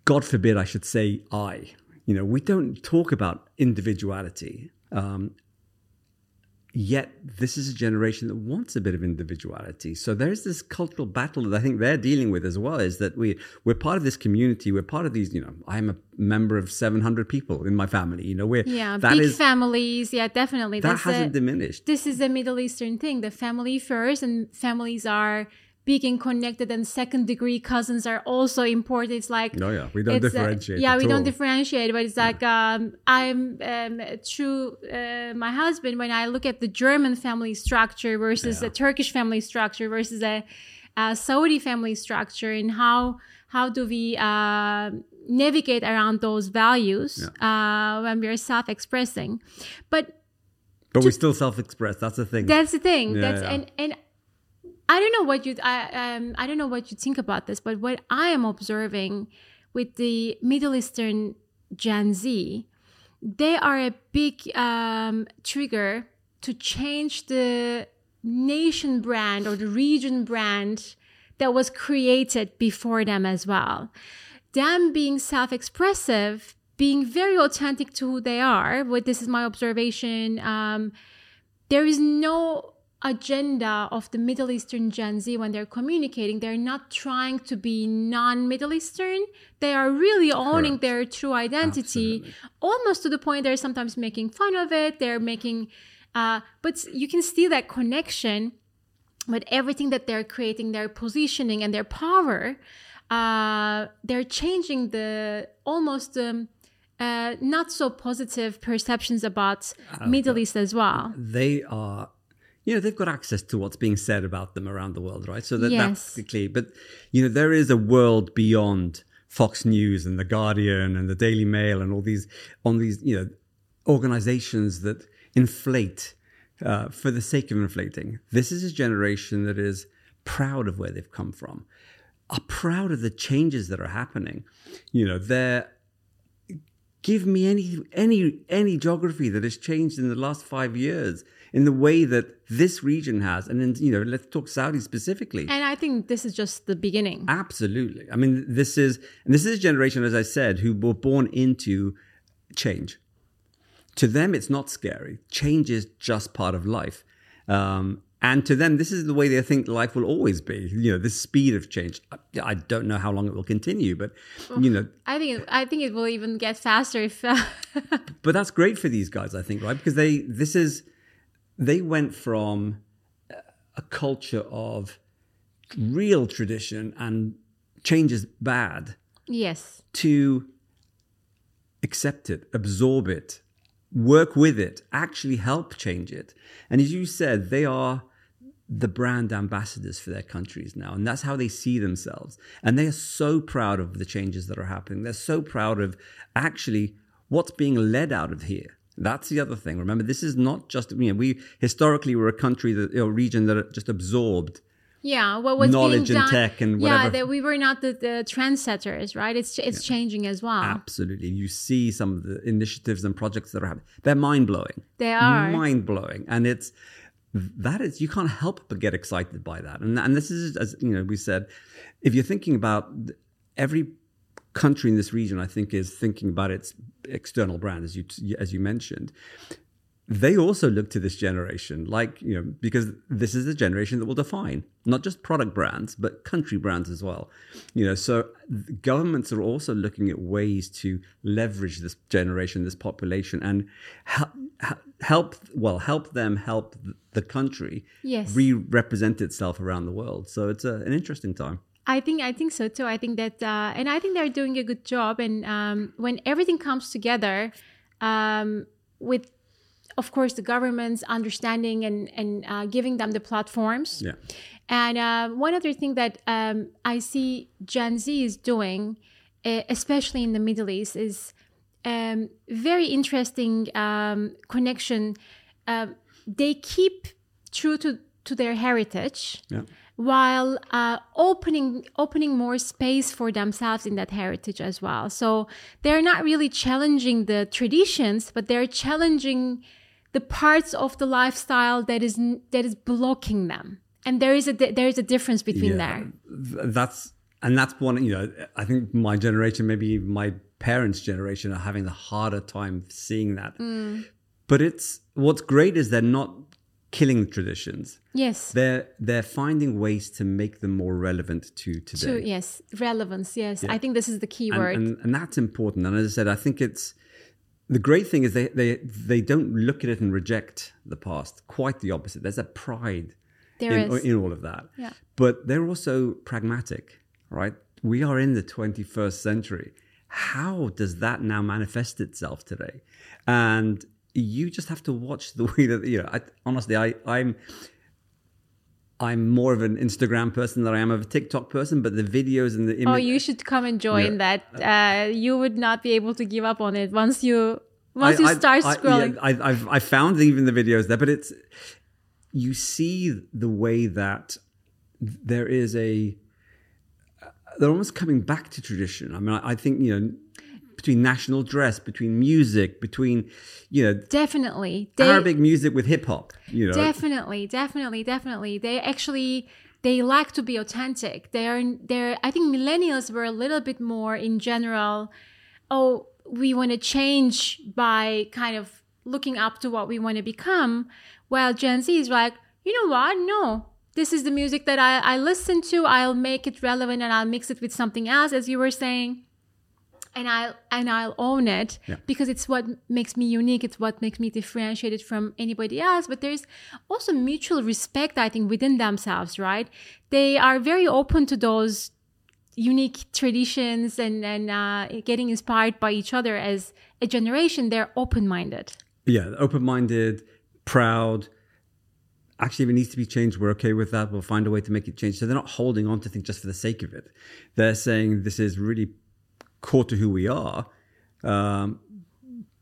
God forbid I should say I. You know, we don't talk about individuality. Um, yet this is a generation that wants a bit of individuality. So there's this cultural battle that I think they're dealing with as well. Is that we we're part of this community. We're part of these. You know, I'm a member of 700 people in my family. You know, we're yeah big is- families yeah definitely that That's hasn't a- diminished. this is a Middle Eastern thing. The family first, and families are big and connected, and second degree cousins are also important. It's like No, yeah, we don't uh, differentiate. yeah, we all. don't differentiate, but it's like um, I'm um, through uh, my husband when I look at the German family structure versus the Turkish family structure versus a, a Saudi family structure, and how how do we uh, navigate around those values uh, when we are self-expressing, but But we still self-express. That's the thing. that's the thing. Yeah, That's yeah. and and I don't know what you I um I don't know what you think about this, but what I am observing with the Middle Eastern Gen Z, they are a big um, trigger to change the nation brand or the region brand that was created before them as well. them being self-expressive, being very authentic to who they are. What this is my observation. Um, there is no agenda of the Middle Eastern Gen Z when they're communicating. They're not trying to be non-Middle Eastern. They are really owning Correct. their true identity, Absolutely. almost to the point they're sometimes making fun of it. They're making, uh, but you can see that connection with everything that they're creating, their positioning and their power. Uh, they're changing the almost um, uh, not so positive perceptions about Middle East as well. they are you know they've got access to what's being said about them around the world right? So that, Yes. that's key but you know there is a world beyond fox news and the guardian and the daily mail and all these on these you know organizations that inflate uh, for the sake of inflating. This is a generation that is proud of where they've come from are proud of the changes that are happening. You know they're give me any any any geography that has changed in the last five years in the way that this region has and then you know let's talk saudi specifically. And I think this is just the beginning. absolutely. I mean this is and this is a generation as i said who were born into change. To them it's not scary. Change is just part of life. Um, and to them this is the way they think life will always be you know this speed of change. I, I don't know how long it will continue but you know. I think it, I think it will even get faster if uh, but that's great for these guys, I think, right? Because they this is they went from a culture of real tradition and change is bad yes, to accept it, absorb it, work with it, actually help change it. And as you said, they are the brand ambassadors for their countries now. And that's how they see themselves. And they are so proud of the changes that are happening. They're so proud of actually what's being led out of here. That's the other thing. Remember, this is not just, you know, we historically were a country that, a region that just absorbed yeah. What was Knowledge being and tech and yeah, whatever. that we were not the, the trendsetters, right? It's it's changing as well. Absolutely. You see some of the initiatives and projects that are happening. They're mind blowing. They are. mind blowing. And it's that is you can't help but get excited by that. And and this is as you know, we said, if you're thinking about every country in this region, I think is thinking about its external brand, as you as you mentioned. They also look to this generation, like you know, because this is the generation that will define not just product brands but country brands as well. You know, so governments are also looking at ways to leverage this generation, this population, and help, help well help them help the country Yes. re-represent itself around the world. So it's a, an interesting time. I think I think so too. I think that, uh, and I think they're doing a good job. And um, when everything comes together, um, with of course the government's understanding and and uh, giving them the platforms. Yeah. And uh, one other thing that um, I see Gen Z is doing, especially in the Middle East, is um, very interesting um, connection. Uh, they keep true to, to their heritage Yeah. while uh, opening opening more space for themselves in that heritage as well. So they're not really challenging the traditions, but they're challenging the parts of the lifestyle that is that is blocking them. And there is a there is a difference between there. That's and that's one. You know, I think my generation, maybe my parents' generation, are having the harder time seeing that. Mm. But it's what's great is they're not killing traditions. Yes. They're they're finding ways to make them more relevant to today. To, yes, relevance. Yes, I think this is the key and, word. and, and that's important. And as I said, I think it's the great thing is they, they they don't look at it and reject the past. Quite the opposite. There's a pride There in, is. in all of that. Yeah. But they're also pragmatic, right? We are in the 21st century. How does that now manifest itself today? And you just have to watch the way that you know. I, honestly, I I'm I'm more of an Instagram person than I am of a TikTok person. But the videos and the oh, you should come and join that. Uh, you would not be able to give up on it once you once you start I, scrolling. yeah, I, I've I found even the videos there, but it's you see the way that there is a they're almost coming back to tradition. I mean, I, I think you know between national dress, between music, between you know definitely, they, Arabic music with hip hop. You know, Definitely, definitely, definitely. They actually they like to be authentic. They're they're I think millennials were a little bit more in general, oh, we want to change by kind of looking up to what we want to become. While Gen Z is like, you know what? No. This is the music that I, I listen to. I'll make it relevant and I'll mix it with something else, as you were saying and I'll and I'll own it Yeah. because it's what makes me unique. It's what makes me differentiated from anybody else. But there's also mutual respect, I think, within themselves, right? They are very open to those unique traditions and and uh, getting inspired by each other as a generation. They're open minded. Yeah, open-minded, proud. Actually, if it needs to be changed, we're okay with that. We'll find a way to make it change. So they're not holding on to things just for the sake of it. They're saying this is really core to who we are. Um,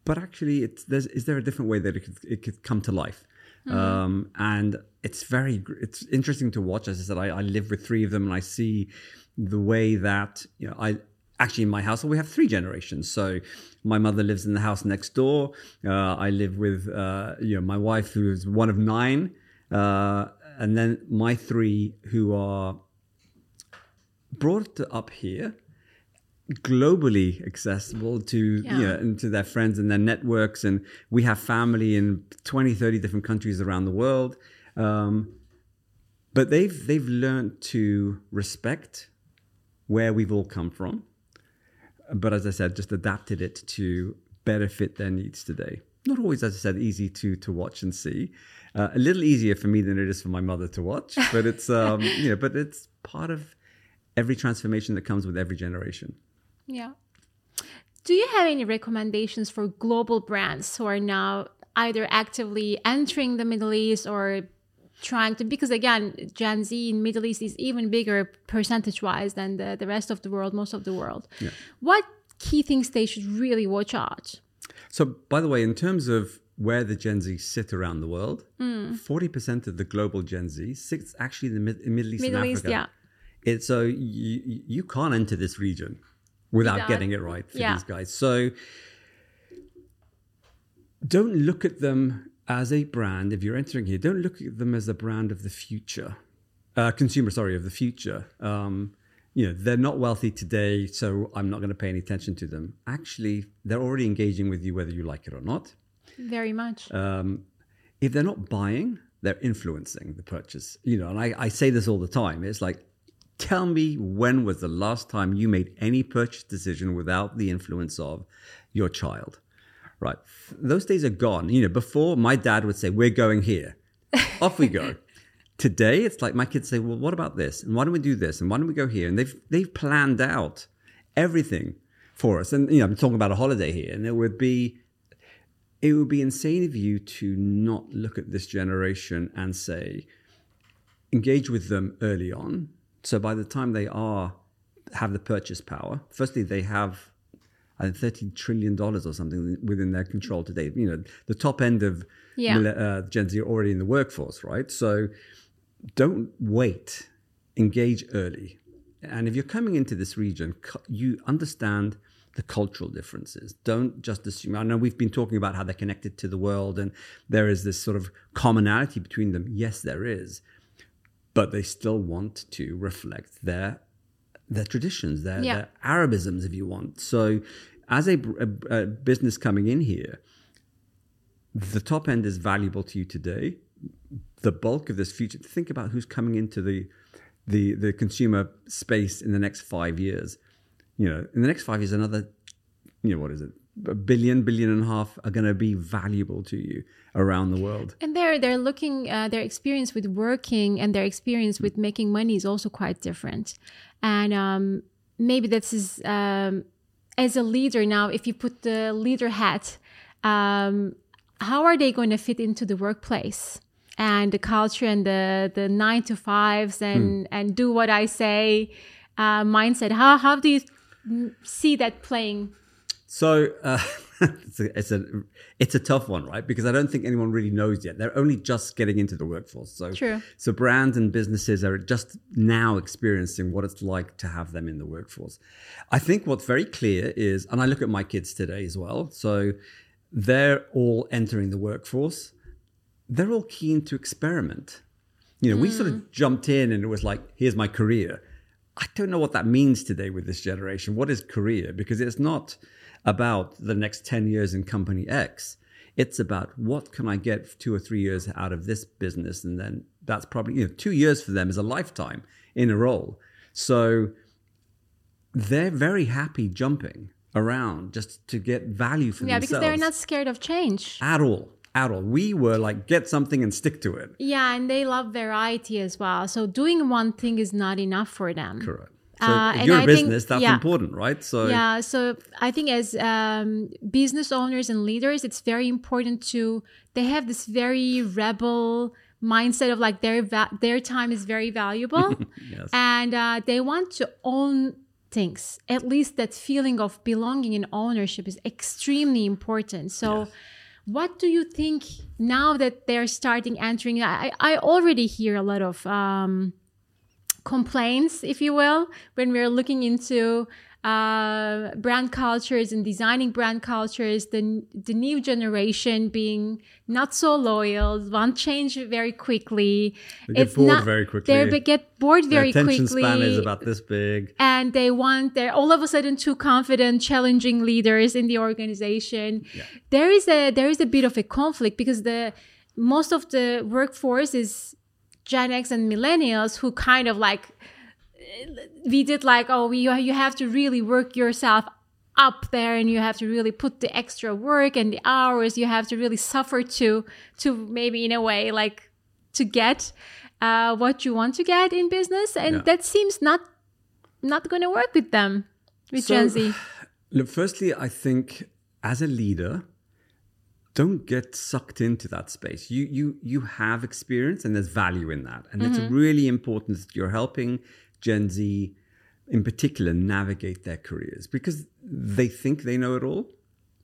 but actually, it's there's is there a different way that it could, it could come to life? Um, and it's very it's interesting to watch. As I said, I, I live with three of them, and I see the way that you know I actually in my household we have three generations. So my mother lives in the house next door. Uh, I live with uh, you know my wife who is one of nine, uh, and then my three who are brought up here globally accessible to Yeah. you know and to their friends and their networks. And we have family in 20 30 different countries around the world. Um, but they've they've learned to respect where we've all come from but as i said just adapted it to better fit their needs today. Not always as i said easy to to watch and see. Uh, a little easier for me than it is for my mother to watch but it's um you know but it's part of every transformation that comes with every generation Yeah. Do you have any recommendations for global brands who are now either actively entering the Middle East or trying to? Because again, Gen Z in Middle East is even bigger percentage wise than the, the rest of the world, most of the world. What key things they should really watch out? So, by the way, in terms of where the Gen Z sit around the world, mm. forty percent of the global Gen Z sits actually in the Mid- Middle East Middle and East, Africa. yeah. It's so you you can't enter this region without Without- getting it right for yeah. these guys. So, don't look at them as a brand. If you're entering here, don't look at them as a brand of the future, uh, consumer. Sorry, of the future. Um, you know, they're not wealthy today, so I'm not going to pay any attention to them. Actually, they're already engaging with you whether you like it or not. Very much. Um, if they're not buying, they're influencing the purchase. You know, and I, I say this all the time. It's like, tell me when was the last time you made any purchase decision without the influence of your child? Right. Those days are gone. You know, before my dad would say, We're going here. Off we go. Today it's like my kids say, Well, what about this? And why don't we do this? And why don't we go here? And they've they've planned out everything for us. And you know, I'm talking about a holiday here, and it would be it would be insane of you to not look at this generation and say, engage with them early on. So by the time they are have the purchase power, firstly they have thirty trillion dollars or something within their control today. You know, the top end of Yeah. uh, Gen Z are already in the workforce, right? So don't wait, engage early. And if you're coming into this region, you understand the cultural differences. Don't just assume. I know we've been talking about how they're connected to the world and there is this sort of commonality between them. Yes, there is. But they still want to reflect their their traditions, their, Yeah. their Arabisms, if you want. So, as a, a, a business coming in here, the top end is valuable to you today. The bulk of this future, think about who's coming into the the the consumer space in the next five years. You know, in the next five years, another, you know, what is it? A billion, billion and a half are going to be valuable to you around the world. And they're they're looking uh, their experience with working and their experience with making money is also quite different, and um, maybe this is um, as a leader now. If you put the leader hat, um, how are they going to fit into the workplace and the culture and the the nine to fives and and do what I say uh, mindset? How how do you see that playing? So uh, it's, a, it's a it's a tough one, right? Because I don't think anyone really knows yet. They're only just getting into the workforce. So True. So brands and businesses are just now experiencing what it's like to have them in the workforce. I think what's very clear is, and I look at my kids today as well. So they're all entering the workforce. They're all keen to experiment. You know, we sort of jumped in and it was like, here's my career. I don't know what that means today with this generation. What is career? Because it's not about the next 10 years in company X. It's about what can I get two or three years out of this business? And then that's probably, you know, two years for them is a lifetime in a role. So they're very happy jumping around just to get value for Yeah, themselves. Yeah, because they're not scared of change. at all. At all. We were like, get something and stick to it. Yeah, and they love variety as well. So doing one thing is not enough for them. Correct. So Uh, if and you're a I think- business, that's yeah. important, right? So Yeah, so I think as um, business owners and leaders, it's very important to they have this very rebel mindset of like their va- their time is very valuable, Yes. and uh, they want to own things. At least that feeling of belonging and ownership is extremely important. So. What do you think now that they're starting entering? I, I already hear a lot of um, complaints, if you will, when we're looking into uh, brand cultures and designing brand cultures, the the new generation being not so loyal, want change very quickly. They get bored very quickly. They get bored Their very attention quickly, span is about this big. and they want they're all of a sudden too confident, challenging leaders in the organization. There is a there is a bit of a conflict because the most of the workforce is Gen X and millennials who kind of like we did like oh we, you have to really work yourself up there and you have to really put the extra work and the hours you have to really suffer to to maybe in a way like to get uh, what you want to get in business and Yeah. that seems not not going to work with them with So- gen z Look, firstly, I think as a leader, don't get sucked into that space. You you you have experience and there's value in that. And it's Mm-hmm. really important that you're helping Gen Z in particular navigate their careers because they think they know it all.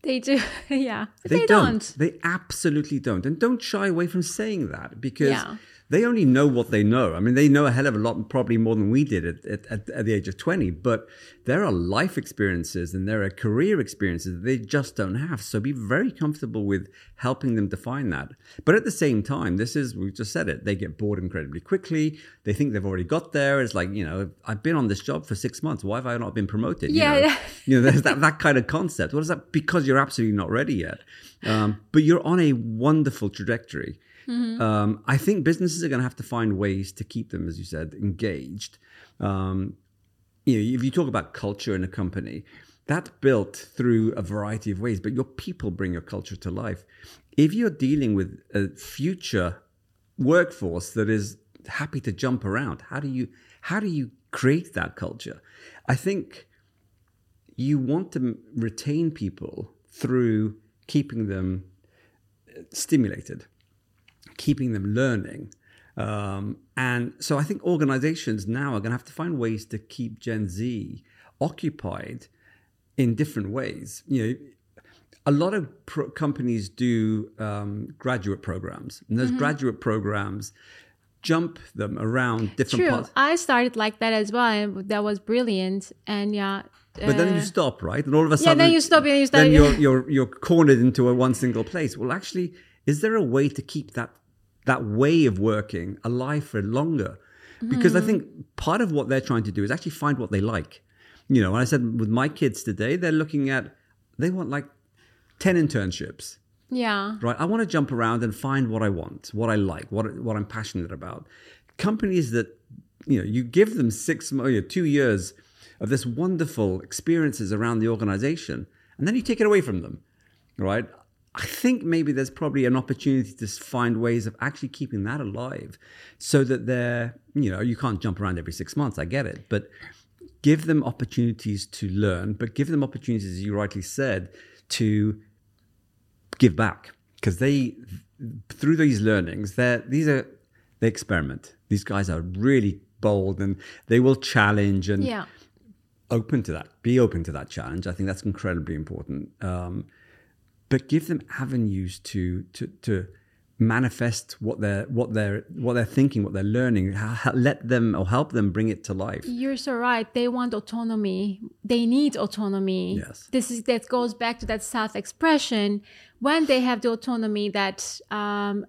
they do yeah They, they, don't. don't. They absolutely don't. And don't shy away from saying that because Yeah. They only know what they know. I mean, they know a hell of a lot, probably more than we did at, at, at, the age of 20. But there are life experiences and there are career experiences that they just don't have. So be very comfortable with helping them define that. But at the same time, this is, we just said it, they get bored incredibly quickly. They think they've already got there. It's like, you know, I've been on this job for six months. Why have I not been promoted? You Yeah, know? yeah. you know, there's that, that kind of concept. What is that? Because you're absolutely not ready yet. Um, but you're on a wonderful trajectory. Um, I think businesses are going to have to find ways to keep them, as you said, engaged. Um, you know, if you talk about culture in a company, that's built through a variety of ways, but your people bring your culture to life. If you're dealing with a future workforce that is happy to jump around, how do you how do you create that culture? I think you want to retain people through keeping them stimulated, keeping them learning. Um, and so I think organizations now are going to have to find ways to keep Gen Z occupied in different ways. You know, a lot of pro- companies do um, graduate programs, and those graduate programs jump them around different True. parts. I started like that as well, and that was brilliant. And yeah, But then you uh, stop, right? And all of a sudden, yeah, then you stop and you start. then you're you're you're cornered into a one single place. Well, actually, is there a way to keep that that way of working alive for longer? Because Hmm. I think part of what they're trying to do is actually find what they like. You know, when I said with my kids today, they're looking at they want like ten internships yeah, right? I want to jump around and find what I want, what I like, what what I'm passionate about. Companies that you know, you give them six, you know, two years of this wonderful experiences around the organization, and then you take it away from them, right? I think maybe there's probably an opportunity to find ways of actually keeping that alive, so that they're, you know, you can't jump around every six months. I get it, but give them opportunities to learn, but give them opportunities, as you rightly said, to give back because they through these learnings they're these are they experiment these guys are really bold and they will challenge and yeah. open to that be open to that challenge i think that's incredibly important um, but give them avenues to to to manifest what they're what they're what they're thinking what they're learning let them or help them bring it to life You're so right. They want autonomy. They need autonomy. Yes. This is that goes back to that self-expression. When they have the autonomy, that um,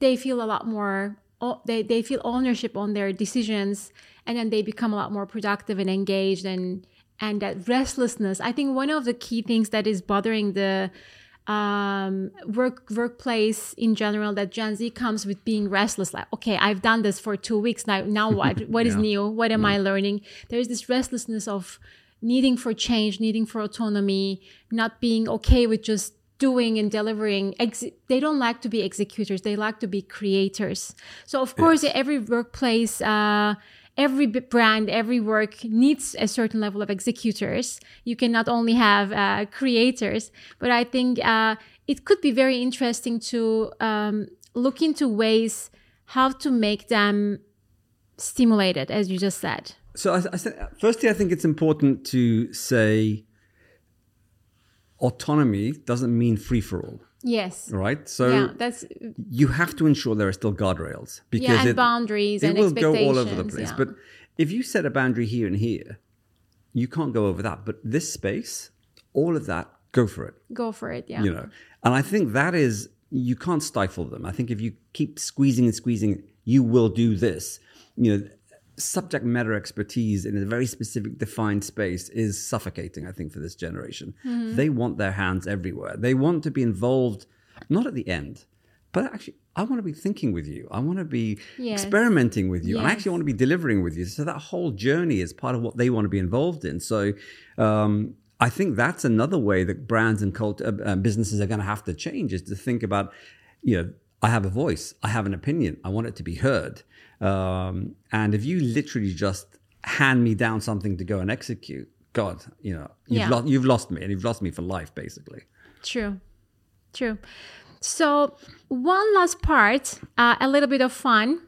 they feel a lot more they, they feel ownership on their decisions and then they become a lot more productive and engaged and and that restlessness i think one of the key things that is bothering the um, work workplace in general that Gen Z comes with being restless. Like, okay, I've done this for two weeks now. Now what? What is new? What am I learning? There's this restlessness of needing for change, needing for autonomy, not being okay with just doing and delivering. Ex- they don't like to be executors. They like to be creators. So of course, every workplace. Uh, every brand, every work needs a certain level of executors. You can not only have uh, creators, but I think uh, it could be very interesting to um, look into ways how to make them stimulated, as you just said. So, I, I firstly, I think it's important to say autonomy doesn't mean free for all, Yes. right? So, yeah, that's uh, you have to ensure there are still guardrails because yeah, and it, boundaries it and will go all over the place. yeah. But if you set a boundary here and here, you can't go over that. But this space, all of that, go for it. go for it. Yeah. You know, and I think that is you can't stifle them. I think if you keep squeezing and squeezing, you will do this. You know, subject matter expertise in a very specific defined space is suffocating. I think for this generation, Mm-hmm. they want their hands everywhere. They want to be involved, not at the end, but actually. I want to be thinking with you. I want to be Yes. experimenting with you. And I actually want to be delivering with you. So that whole journey is part of what they want to be involved in. So um, I think that's another way that brands and cult, uh, uh, businesses are going to have to change is to think about, you know, I have a voice, I have an opinion, I want it to be heard. Um, and if you literally just hand me down something to go and execute, God, you know, you've, Yeah. lo- you've lost me and you've lost me for life, basically. True. True. So, one last part, uh, a little bit of fun.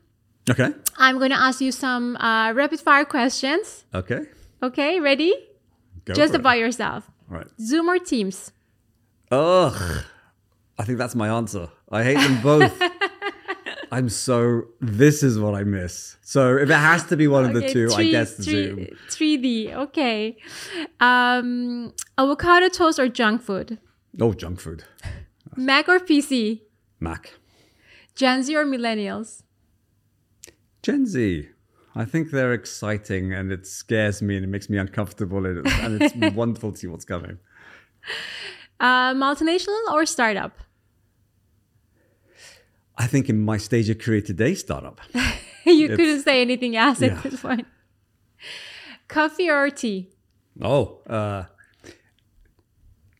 Okay. I'm going to ask you some uh, rapid fire questions. Okay. Okay, ready? Go Just for it. about yourself. All right. Zoom or Teams? Ugh. I think that's my answer. I hate them both. I'm so. This is what I miss. So if it has to be one of the Okay, two, I three- guess three- Zoom. 3D, okay. Um, avocado toast or junk food? Oh, junk food. Mac or PC? Mac. Gen Z or millennials? Gen Z. I think they're exciting and it scares me and it makes me uncomfortable and it's, and it's wonderful to see what's coming. Uh, multinational or startup? I think in my stage of career today, startup. you It's- couldn't say anything else Yeah. at this point. Coffee or tea? Oh, uh,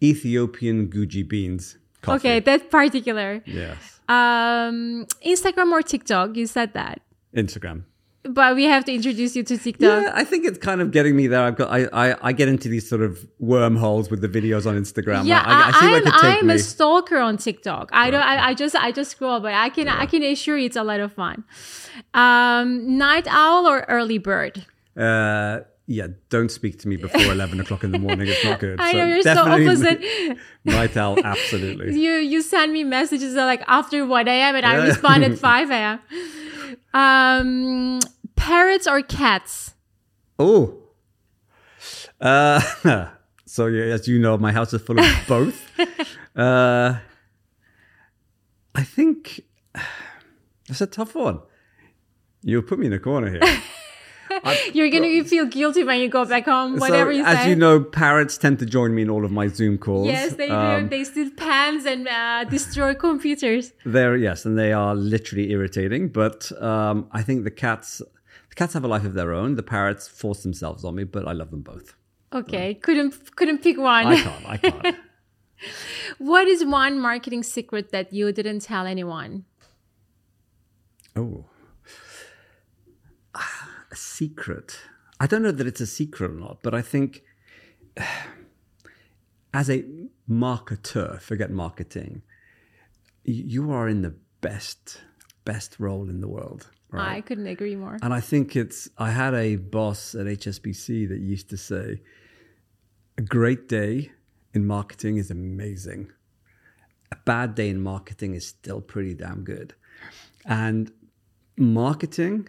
Ethiopian Guji beans. Coffee. Okay, that's particular. Yes. Um, Instagram or TikTok? You said that, Instagram. But we have to introduce you to TikTok. Yeah, I think it's kind of getting me there. I've got I, I, I get into these sort of wormholes with the videos on Instagram. Yeah, I, I see where it am could I'm me. a stalker on TikTok. I don't. I, I just I just scroll, but I can I can assure you it's a lot of fun. Um, night owl or early bird? Uh, yeah, don't speak to me before eleven o'clock in the morning. It's not good. I know you're so definitely opposite. Night owl, absolutely. You you send me messages like after one a.m. and I respond at five a.m. Um, parrots or cats? Oh. Uh, so yeah, as you know, my house is full of both. uh, I think that's a tough one. You put me in a corner here. You're gonna feel guilty when you go back home. Whatever so, you say. as you know, parrots tend to join me in all of my Zoom calls. Yes, they Um, do. They steal pens and uh, destroy computers. They're yes, and they are literally irritating. But um, I think the cats, the cats have a life of their own. The parrots force themselves on me, but I love them both. Okay, couldn't couldn't pick one. I can't. I can't. what is one marketing secret that you didn't tell anyone? oh, a secret. I don't know that it's a secret or not, but I think as a marketer, forget marketing, you are in the best best role in the world. Right? I couldn't agree more. And I think it's, I had a boss at HSBC that used to say, a great day in marketing is amazing. A bad day in marketing is still pretty damn good. And marketing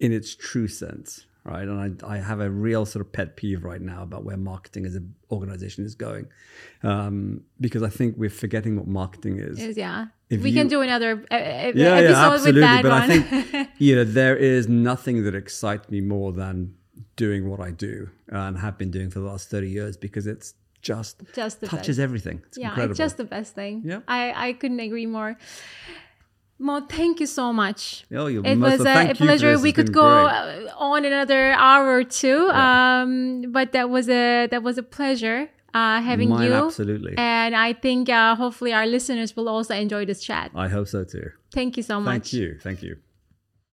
in its true sense, right? And I, I have a real sort of pet peeve right now about where marketing as an organization is going. Um, because I think we're forgetting what marketing is Is- yeah. if we you- can do another uh, uh, yeah, episode yeah, with absolutely. that But one. I think you know there is nothing that excites me more than doing what I do and have been doing for the last thirty years because it's just Just the touches best. everything. It's yeah, incredible. it's just the best thing. Yeah. I, I couldn't agree more. Mo, thank you so much. Oh, you're it was a, a you pleasure. We could go great. on another hour or two, um, but that was a that was a pleasure uh, having Mine, you. absolutely. And I think uh, hopefully our listeners will also enjoy this chat. I hope so too. Thank you so much. Thank you. Thank you.